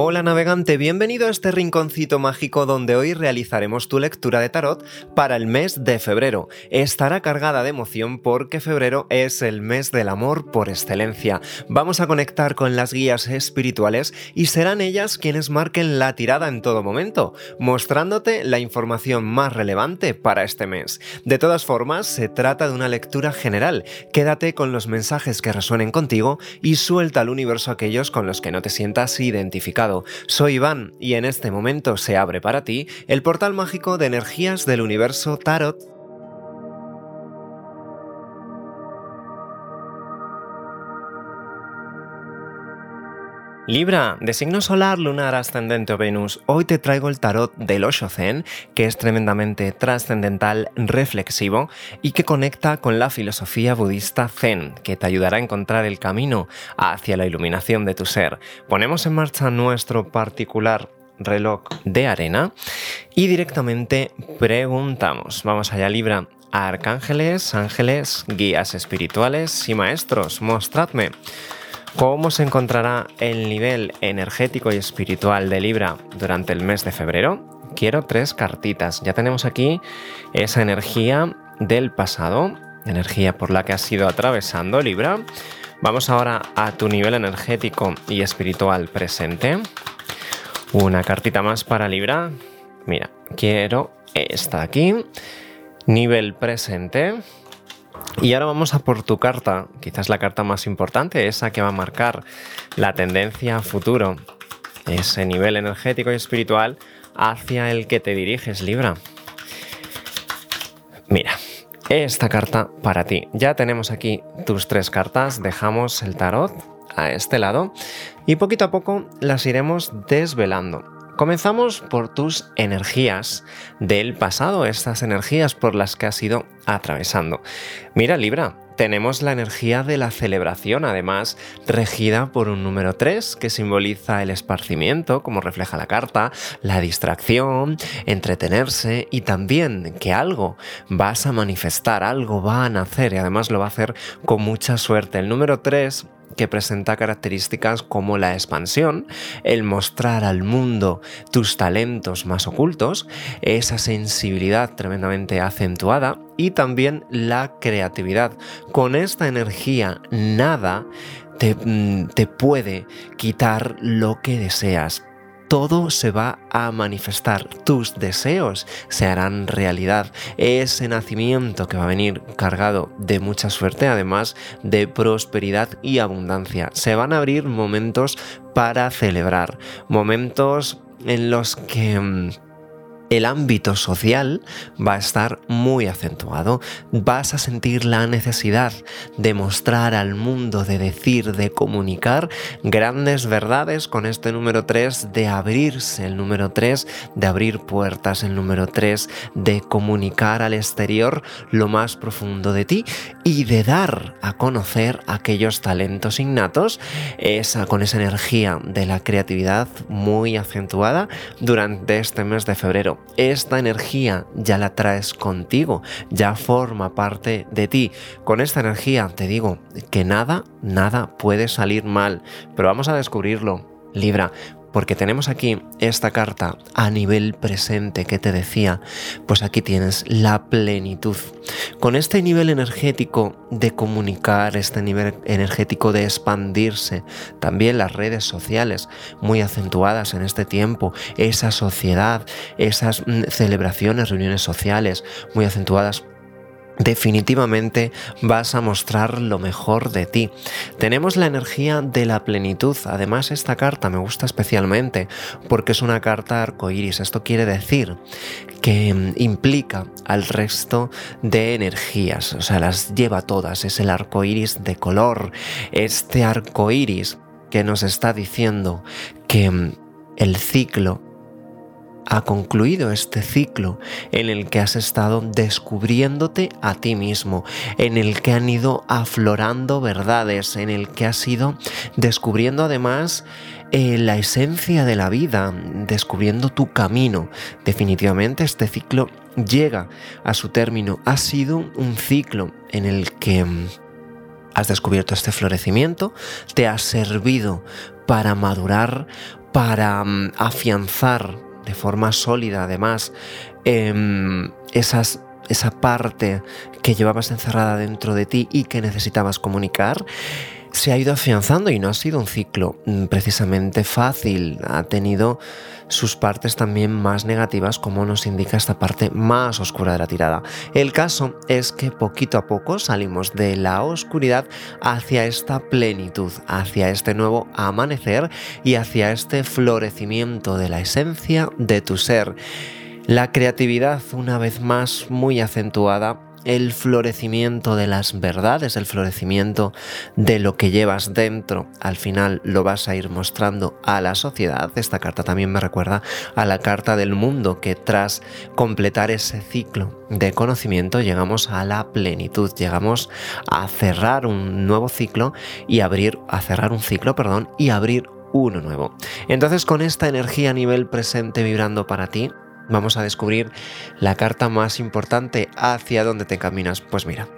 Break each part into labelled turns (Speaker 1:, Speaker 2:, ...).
Speaker 1: Hola navegante, bienvenido a este rinconcito mágico donde hoy realizaremos tu lectura de tarot para el mes de febrero. Estará cargada de emoción porque febrero es el mes del amor por excelencia. Vamos a conectar con las guías espirituales y serán ellas quienes marquen la tirada en todo momento, mostrándote la información más relevante para este mes. De todas formas, se trata de una lectura general. Quédate con los mensajes que resuenen contigo y suelta al universo aquellos con los que no te sientas identificado soy Iván y en este momento se abre para ti el portal mágico de energías del universo Tarot Libra, de signo solar, lunar, ascendente o Venus, hoy te traigo el tarot del Osho Zen, que es tremendamente trascendental, reflexivo y que conecta con la filosofía budista Zen, que te ayudará a encontrar el camino hacia la iluminación de tu ser. Ponemos en marcha nuestro particular reloj de arena y directamente preguntamos. Vamos allá, Libra. Arcángeles, ángeles, guías espirituales y maestros, mostradme. ¿Cómo se encontrará el nivel energético y espiritual de Libra durante el mes de febrero? Quiero tres cartitas. Ya tenemos aquí esa energía del pasado, energía por la que has ido atravesando Libra. Vamos ahora a tu nivel energético y espiritual presente. Una cartita más para Libra. Mira, quiero esta aquí. Nivel presente. Y ahora vamos a por tu carta, quizás la carta más importante, esa que va a marcar la tendencia a futuro, ese nivel energético y espiritual hacia el que te diriges, Libra. Mira, esta carta para ti. Ya tenemos aquí tus tres cartas, dejamos el tarot a este lado y poquito a poco las iremos desvelando. Comenzamos por tus energías del pasado, estas energías por las que has ido atravesando. Mira, Libra, tenemos la energía de la celebración, además regida por un número 3 que simboliza el esparcimiento, como refleja la carta, la distracción, entretenerse y también que algo vas a manifestar, algo va a nacer y además lo va a hacer con mucha suerte. El número 3 que presenta características como la expansión, el mostrar al mundo tus talentos más ocultos, esa sensibilidad tremendamente acentuada y también la creatividad. Con esta energía nada te, mm, te puede quitar lo que deseas todo se va a manifestar, tus deseos se harán realidad. Ese nacimiento que va a venir cargado de mucha suerte, además de prosperidad y abundancia. Se van a abrir momentos para celebrar, momentos en los que mm, el ámbito social va a estar muy acentuado. Vas a sentir la necesidad de mostrar al mundo, de decir, de comunicar grandes verdades con este número 3, de abrirse el número 3, de abrir puertas el número 3, de comunicar al exterior lo más profundo de ti y de dar a conocer aquellos talentos innatos, esa, con esa energía de la creatividad muy acentuada durante este mes de febrero esta energía ya la traes contigo, ya forma parte de ti. Con esta energía te digo que nada, nada puede salir mal, pero vamos a descubrirlo. Libra, porque tenemos aquí esta carta a nivel presente que te decía, pues aquí tienes la plenitud. Con este nivel energético de comunicar, este nivel energético de expandirse, también las redes sociales muy acentuadas en este tiempo, esa sociedad, esas mm, celebraciones, reuniones sociales muy acentuadas definitivamente vas a mostrar lo mejor de ti. Tenemos la energía de la plenitud. Además, esta carta me gusta especialmente porque es una carta arcoíris. Esto quiere decir que implica al resto de energías, o sea, las lleva todas. Es el arco iris de color. Este arco iris que nos está diciendo que el ciclo ha concluido este ciclo en el que has estado descubriéndote a ti mismo, en el que han ido aflorando verdades, en el que has ido descubriendo además eh, la esencia de la vida, descubriendo tu camino. Definitivamente este ciclo llega a su término. Ha sido un ciclo en el que mm, has descubierto este florecimiento, te ha servido para madurar, para mm, afianzar de forma sólida además em, esa parte que llevabas encerrada dentro de ti y que necesitabas comunicar, se ha ido afianzando y no ha sido un ciclo mm, precisamente fácil. Ha tenido sus partes también más negativas, como nos indica esta parte más oscura de la tirada. El caso es que poquito a poco salimos de la oscuridad hacia esta plenitud, hacia este nuevo amanecer y hacia este florecimiento de la esencia de tu ser. La creatividad, una vez más, muy acentuada, el florecimiento de las verdades, el florecimiento de lo que llevas dentro, al final lo vas a ir mostrando a la sociedad. Esta carta también me recuerda a la carta del mundo, que tras completar ese ciclo de conocimiento llegamos a la plenitud, llegamos a cerrar un nuevo ciclo y abrir, a cerrar un ciclo, perdón, y abrir uno nuevo. Entonces con esta energía a nivel presente vibrando para ti, vamos a descubrir la carta más importante hacia dónde te caminas. Pues mira,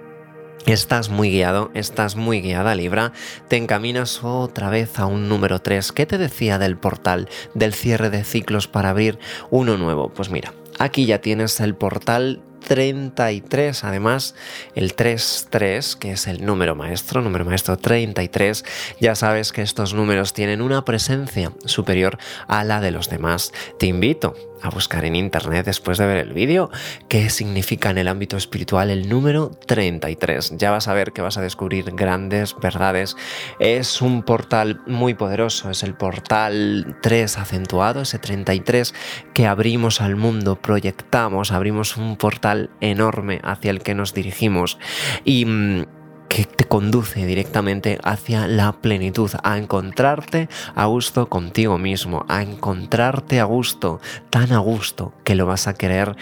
Speaker 1: Estás muy guiado, estás muy guiada, Libra. Te encaminas otra vez a un número 3. ¿Qué te decía del portal, del cierre de ciclos para abrir uno nuevo? Pues mira, aquí ya tienes el portal 33. Además, el 33, que es el número maestro, número maestro 33, ya sabes que estos números tienen una presencia superior a la de los demás. Te invito a buscar en internet después de ver el vídeo qué significa en el ámbito espiritual el número 33. Ya vas a ver que vas a descubrir grandes verdades. Es un portal muy poderoso, es el portal 3 acentuado, ese 33 que abrimos al mundo, proyectamos, abrimos un portal enorme hacia el que nos dirigimos y mm, que te conduce directamente hacia la plenitud, a encontrarte a gusto contigo mismo, a encontrarte a gusto, tan a gusto que lo vas a querer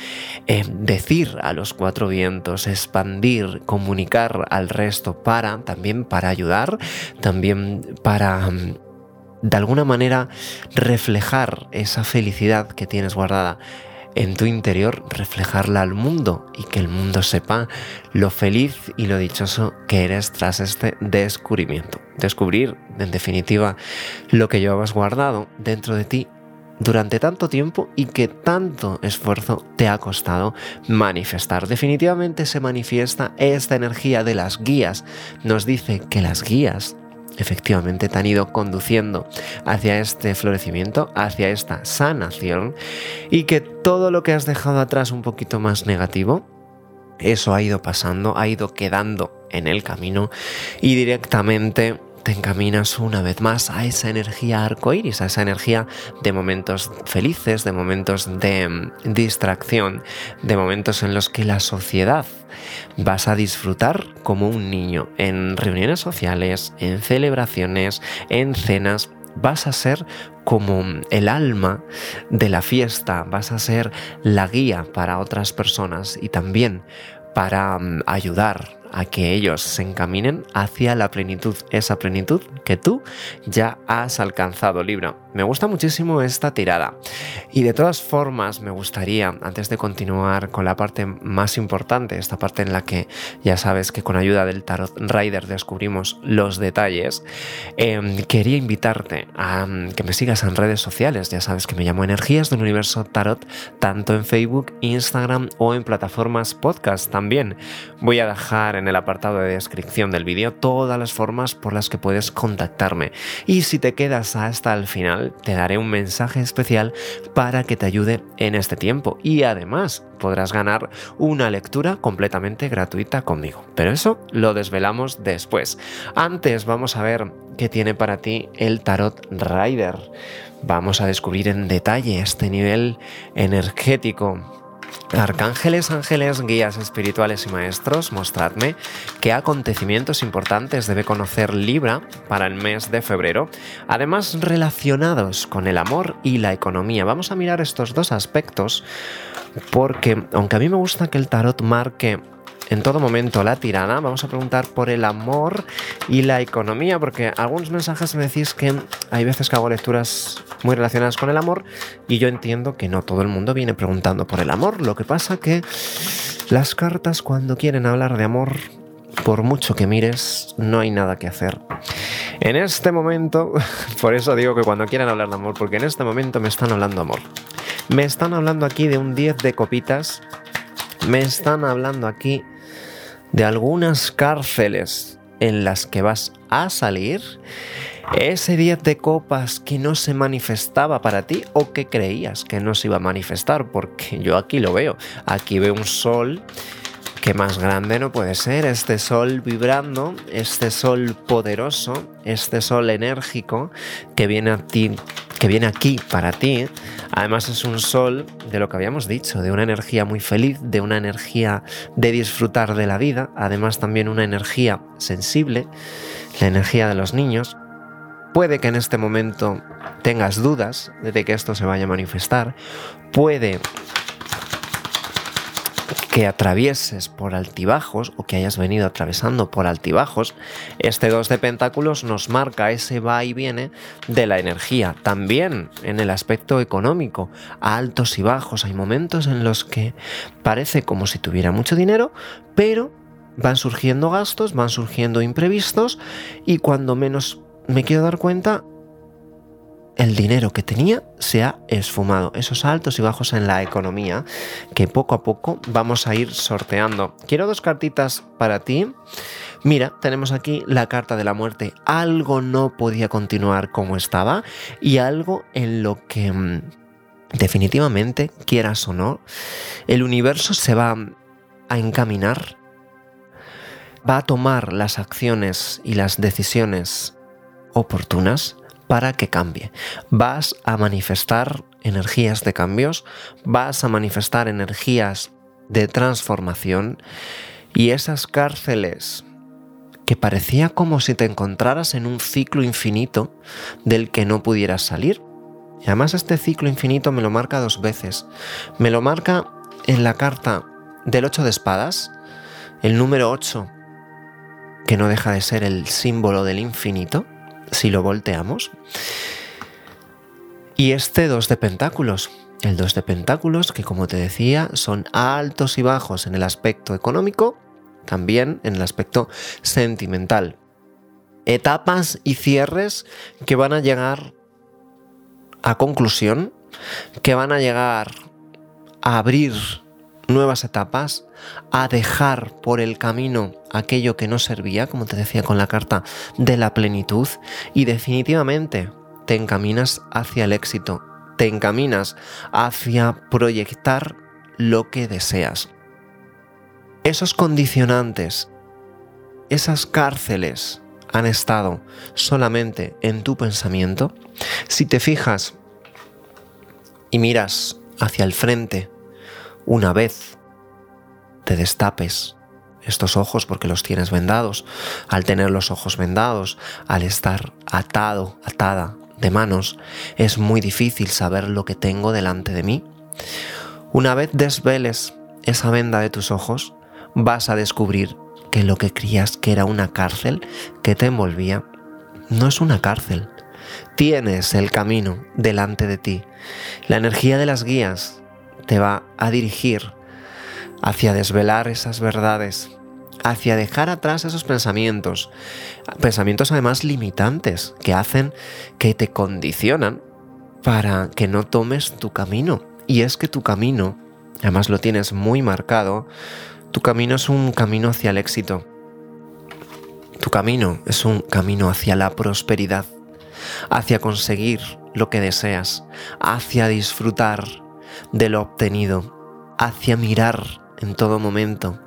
Speaker 1: eh, decir a los cuatro vientos, expandir, comunicar al resto para, también para ayudar, también para... Mm, de alguna manera reflejar esa felicidad que tienes guardada en tu interior reflejarla al mundo y que el mundo sepa lo feliz y lo dichoso que eres tras este descubrimiento. Descubrir, en definitiva, lo que llevabas guardado dentro de ti durante tanto tiempo y que tanto esfuerzo te ha costado manifestar. Definitivamente se manifiesta esta energía de las guías. Nos dice que las guías efectivamente te han ido conduciendo hacia este florecimiento, hacia esta sanación y que todo lo que has dejado atrás un poquito más negativo, eso ha ido pasando, ha ido quedando en el camino y directamente te encaminas una vez más a esa energía arcoíris, a esa energía de momentos felices, de momentos de mm, distracción, de momentos en los que la sociedad vas a disfrutar como un niño en reuniones sociales, en celebraciones, en cenas. Vas a ser como el alma de la fiesta, vas a ser la guía para otras personas y también para mm, ayudar a que ellos se encaminen hacia la plenitud, esa plenitud que tú ya has alcanzado, Libra. Me gusta muchísimo esta tirada. Y de todas formas, me gustaría, antes de continuar con la parte más importante, esta parte en la que ya sabes que con ayuda del Tarot Rider descubrimos los detalles, em, quería invitarte a mm, que me sigas en redes sociales. Ya sabes que me llamo Energías del Universo Tarot, tanto en Facebook, Instagram o en plataformas podcast también. Voy a dejar en el apartado de descripción del vídeo todas las formas por las que puedes contactarme. Y si te quedas hasta el final, te daré un mensaje especial para que te ayude en este tiempo. Y además podrás ganar una lectura completamente gratuita conmigo. Pero eso lo desvelamos después. Antes vamos a ver qué tiene para ti el Tarot Rider. Vamos a descubrir en detalle este nivel energético Arcángeles, ángeles, guías espirituales y maestros, mostradme qué acontecimientos importantes debe conocer Libra para el mes de febrero, además relacionados con el amor y la economía. Vamos a mirar estos dos aspectos porque, aunque a mí me gusta que el tarot marque en todo momento la tirana. Vamos a preguntar por el amor y la economía, porque algunos mensajes me decís que hay veces que hago lecturas muy relacionadas con el amor y yo entiendo que no todo el mundo viene preguntando por el amor. Lo que pasa que las cartas cuando quieren hablar de amor, por mucho que mires, no hay nada que hacer. En este momento, por eso digo que cuando quieran hablar de amor, porque en este momento me están hablando amor. Me están hablando aquí de un 10 de copitas. Me están hablando aquí de algunas cárceles en las que vas a salir. Ese 10 de copas que no se manifestaba para ti o que creías que no se iba a manifestar, porque yo aquí lo veo. Aquí veo un sol que más grande no puede ser, este sol vibrando, este sol poderoso, este sol enérgico que viene a ti, que viene aquí para ti. Además es un sol de lo que habíamos dicho, de una energía muy feliz, de una energía de disfrutar de la vida, además también una energía sensible, la energía de los niños. Puede que en este momento tengas dudas de que esto se vaya a manifestar, puede que atravieses por altibajos o que hayas venido atravesando por altibajos, este 2 de pentáculos nos marca ese va y viene de la energía. También en el aspecto económico, altos y bajos. Hay momentos en los que parece como si tuviera mucho dinero, pero van surgiendo gastos, van surgiendo imprevistos y cuando menos me quiero dar cuenta, el dinero que tenía se ha esfumado. Esos altos y bajos en la economía que poco a poco vamos a ir sorteando. Quiero dos cartitas para ti. Mira, tenemos aquí la carta de la muerte. Algo no podía continuar como estaba y algo en lo que mm, definitivamente, quieras o no, el universo se va a encaminar, va a tomar las acciones y las decisiones oportunas para que cambie. Vas a manifestar energías de cambios, vas a manifestar energías de transformación y esas cárceles que parecía como si te encontraras en un ciclo infinito del que no pudieras salir. Y además este ciclo infinito me lo marca dos veces. Me lo marca en la carta del 8 de espadas, el número 8, que no deja de ser el símbolo del infinito, si lo volteamos. Y este dos de pentáculos. El dos de pentáculos, que como te decía, son altos y bajos en el aspecto económico, también en el aspecto sentimental. Etapas y cierres que van a llegar a conclusión, que van a llegar a abrir nuevas etapas, a dejar por el camino aquello que no servía, como te decía con la carta de la plenitud, y definitivamente te encaminas hacia el éxito, te encaminas hacia proyectar lo que deseas. Esos condicionantes, esas cárceles han estado solamente en tu pensamiento. Si te fijas y miras hacia el frente, una vez te destapes estos ojos porque los tienes vendados, al tener los ojos vendados, al estar atado, atada de manos, es muy difícil saber lo que tengo delante de mí. Una vez desveles esa venda de tus ojos, vas a descubrir que lo que creías que era una cárcel que te envolvía, no es una cárcel. Tienes el camino delante de ti. La energía de las guías te va a dirigir hacia desvelar esas verdades, hacia dejar atrás esos pensamientos, pensamientos además limitantes que hacen que te condicionan para que no tomes tu camino. Y es que tu camino, además lo tienes muy marcado, tu camino es un camino hacia el éxito. Tu camino es un camino hacia la prosperidad, hacia conseguir lo que deseas, hacia disfrutar de lo obtenido, hacia mirar en todo momento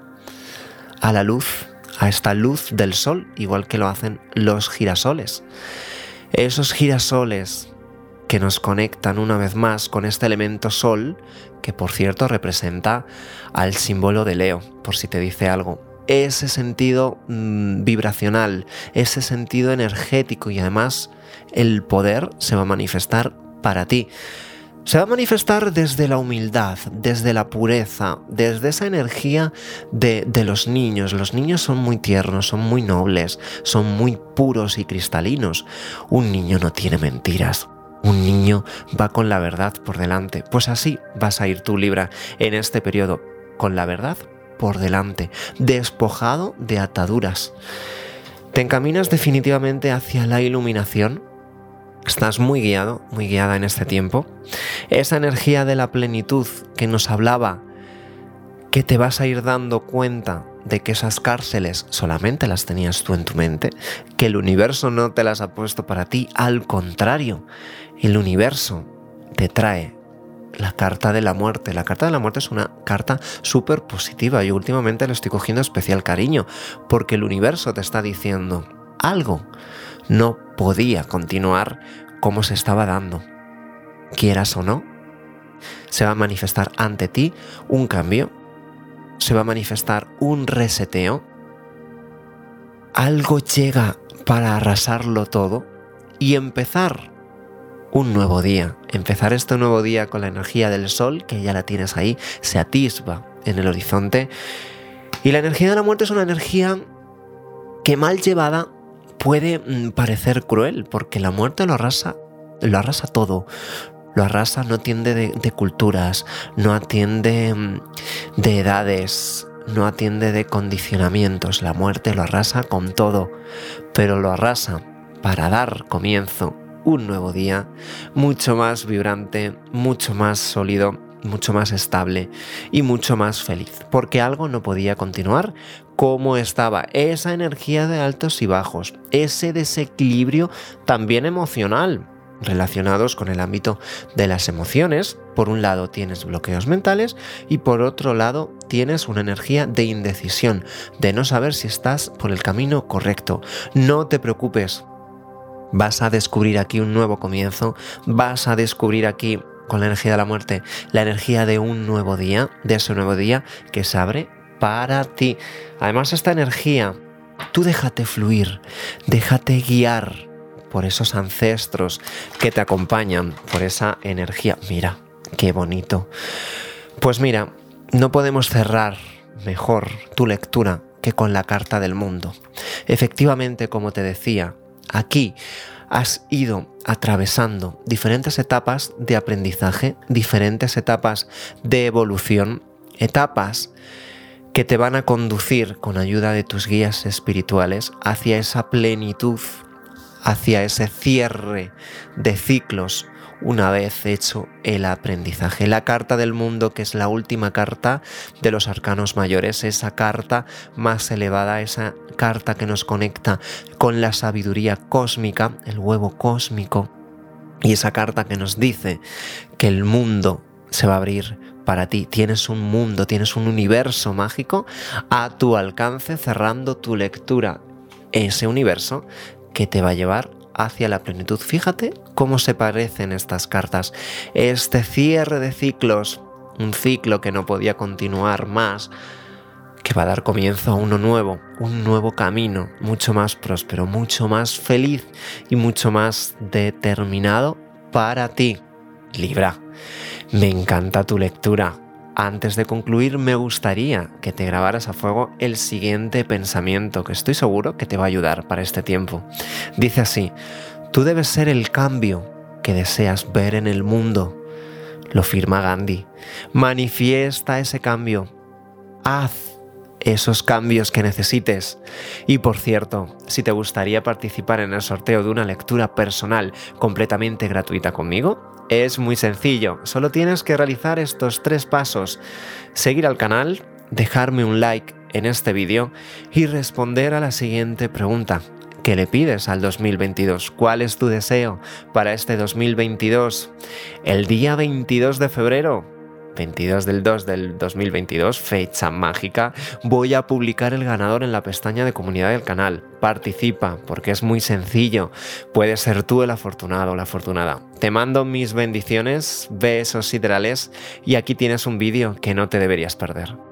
Speaker 1: a la luz, a esta luz del sol, igual que lo hacen los girasoles. Esos girasoles que nos conectan una vez más con este elemento sol, que por cierto representa al símbolo de Leo, por si te dice algo. Ese sentido mm, vibracional, ese sentido energético y además el poder se va a manifestar para ti se va a manifestar desde la humildad, desde la pureza, desde esa energía de, los niños. Los niños son muy tiernos, son muy nobles, son muy puros y cristalinos. Un niño no tiene mentiras. Un niño va con la verdad por delante. Pues así vas a ir tú, Libra, en este periodo, con la verdad por delante, despojado de ataduras. te encaminas definitivamente hacia la iluminación. Estás muy guiado, muy guiada en este tiempo. Esa energía de la plenitud que nos hablaba, que te vas a ir dando cuenta de que esas cárceles solamente las tenías tú en tu mente, que el universo no te las ha puesto para ti, al contrario, el universo te trae la carta de la muerte. La carta de la muerte es una carta súper positiva y últimamente le estoy cogiendo especial cariño porque el universo te está diciendo algo no podía continuar como se estaba dando. Quieras o no, se va a manifestar ante ti un cambio, se va a manifestar un reseteo, algo llega para arrasarlo todo y empezar un nuevo día. Empezar este nuevo día con la energía del sol, que ya la tienes ahí, se atisba en el horizonte. Y la energía de la muerte es una energía que mal llevada puede mm, parecer cruel, porque la muerte lo arrasa, lo arrasa todo. Lo arrasa, no atiende de, de culturas, no atiende mm, de edades, no atiende de condicionamientos. La muerte lo arrasa con todo, pero lo arrasa para dar comienzo un nuevo día, mucho más vibrante, mucho más sólido, mucho más estable y mucho más feliz, porque algo no podía continuar como estaba, esa energía de altos y bajos, ese desequilibrio también emocional relacionados con el ámbito de las emociones. Por un lado tienes bloqueos mentales y por otro lado tienes una energía de indecisión, de no saber si estás por el camino correcto. No te preocupes, Vas a descubrir aquí un nuevo comienzo, vas a descubrir aquí con la energía de la muerte la energía de un nuevo día, de ese nuevo día que se abre para ti. Además esta energía, tú déjate fluir, déjate guiar por esos ancestros que te acompañan, por esa energía. Mira, qué bonito. Pues mira, no podemos cerrar mejor tu lectura que con la carta del mundo. Efectivamente, como te decía, Aquí has ido atravesando diferentes etapas de aprendizaje, diferentes etapas de evolución, etapas que te van a conducir con ayuda de tus guías espirituales hacia esa plenitud, hacia ese cierre de ciclos una vez hecho el aprendizaje. La carta del mundo, que es la última carta de los arcanos mayores, esa carta más elevada, esa carta que nos conecta con la sabiduría cósmica, el huevo cósmico, y esa carta que nos dice que el mundo se va a abrir para ti. Tienes un mundo, tienes un universo mágico a tu alcance cerrando tu lectura. Ese universo que te va a llevar hacia la plenitud. Fíjate cómo se parecen estas cartas. Este cierre de ciclos, un ciclo que no podía continuar más, que va a dar comienzo a uno nuevo, un nuevo camino, mucho más próspero, mucho más feliz y mucho más determinado para ti. Libra, me encanta tu lectura. Antes de concluir, me gustaría que te grabaras a fuego el siguiente pensamiento que estoy seguro que te va a ayudar para este tiempo. Dice así, tú debes ser el cambio que deseas ver en el mundo. Lo firma Gandhi. Manifiesta ese cambio. Haz esos cambios que necesites. Y por cierto, si te gustaría participar en el sorteo de una lectura personal completamente gratuita conmigo, es muy sencillo, solo tienes que realizar estos tres pasos. Seguir al canal, dejarme un like en este vídeo y responder a la siguiente pregunta. ¿Qué le pides al 2022? ¿Cuál es tu deseo para este 2022? El día 22 de febrero 22 del 2 del 2022, fecha mágica, voy a publicar el ganador en la pestaña de comunidad del canal. Participa, porque es muy sencillo. Puedes ser tú el afortunado o la afortunada. Te mando mis bendiciones, besos siderales y aquí tienes un vídeo que no te deberías perder.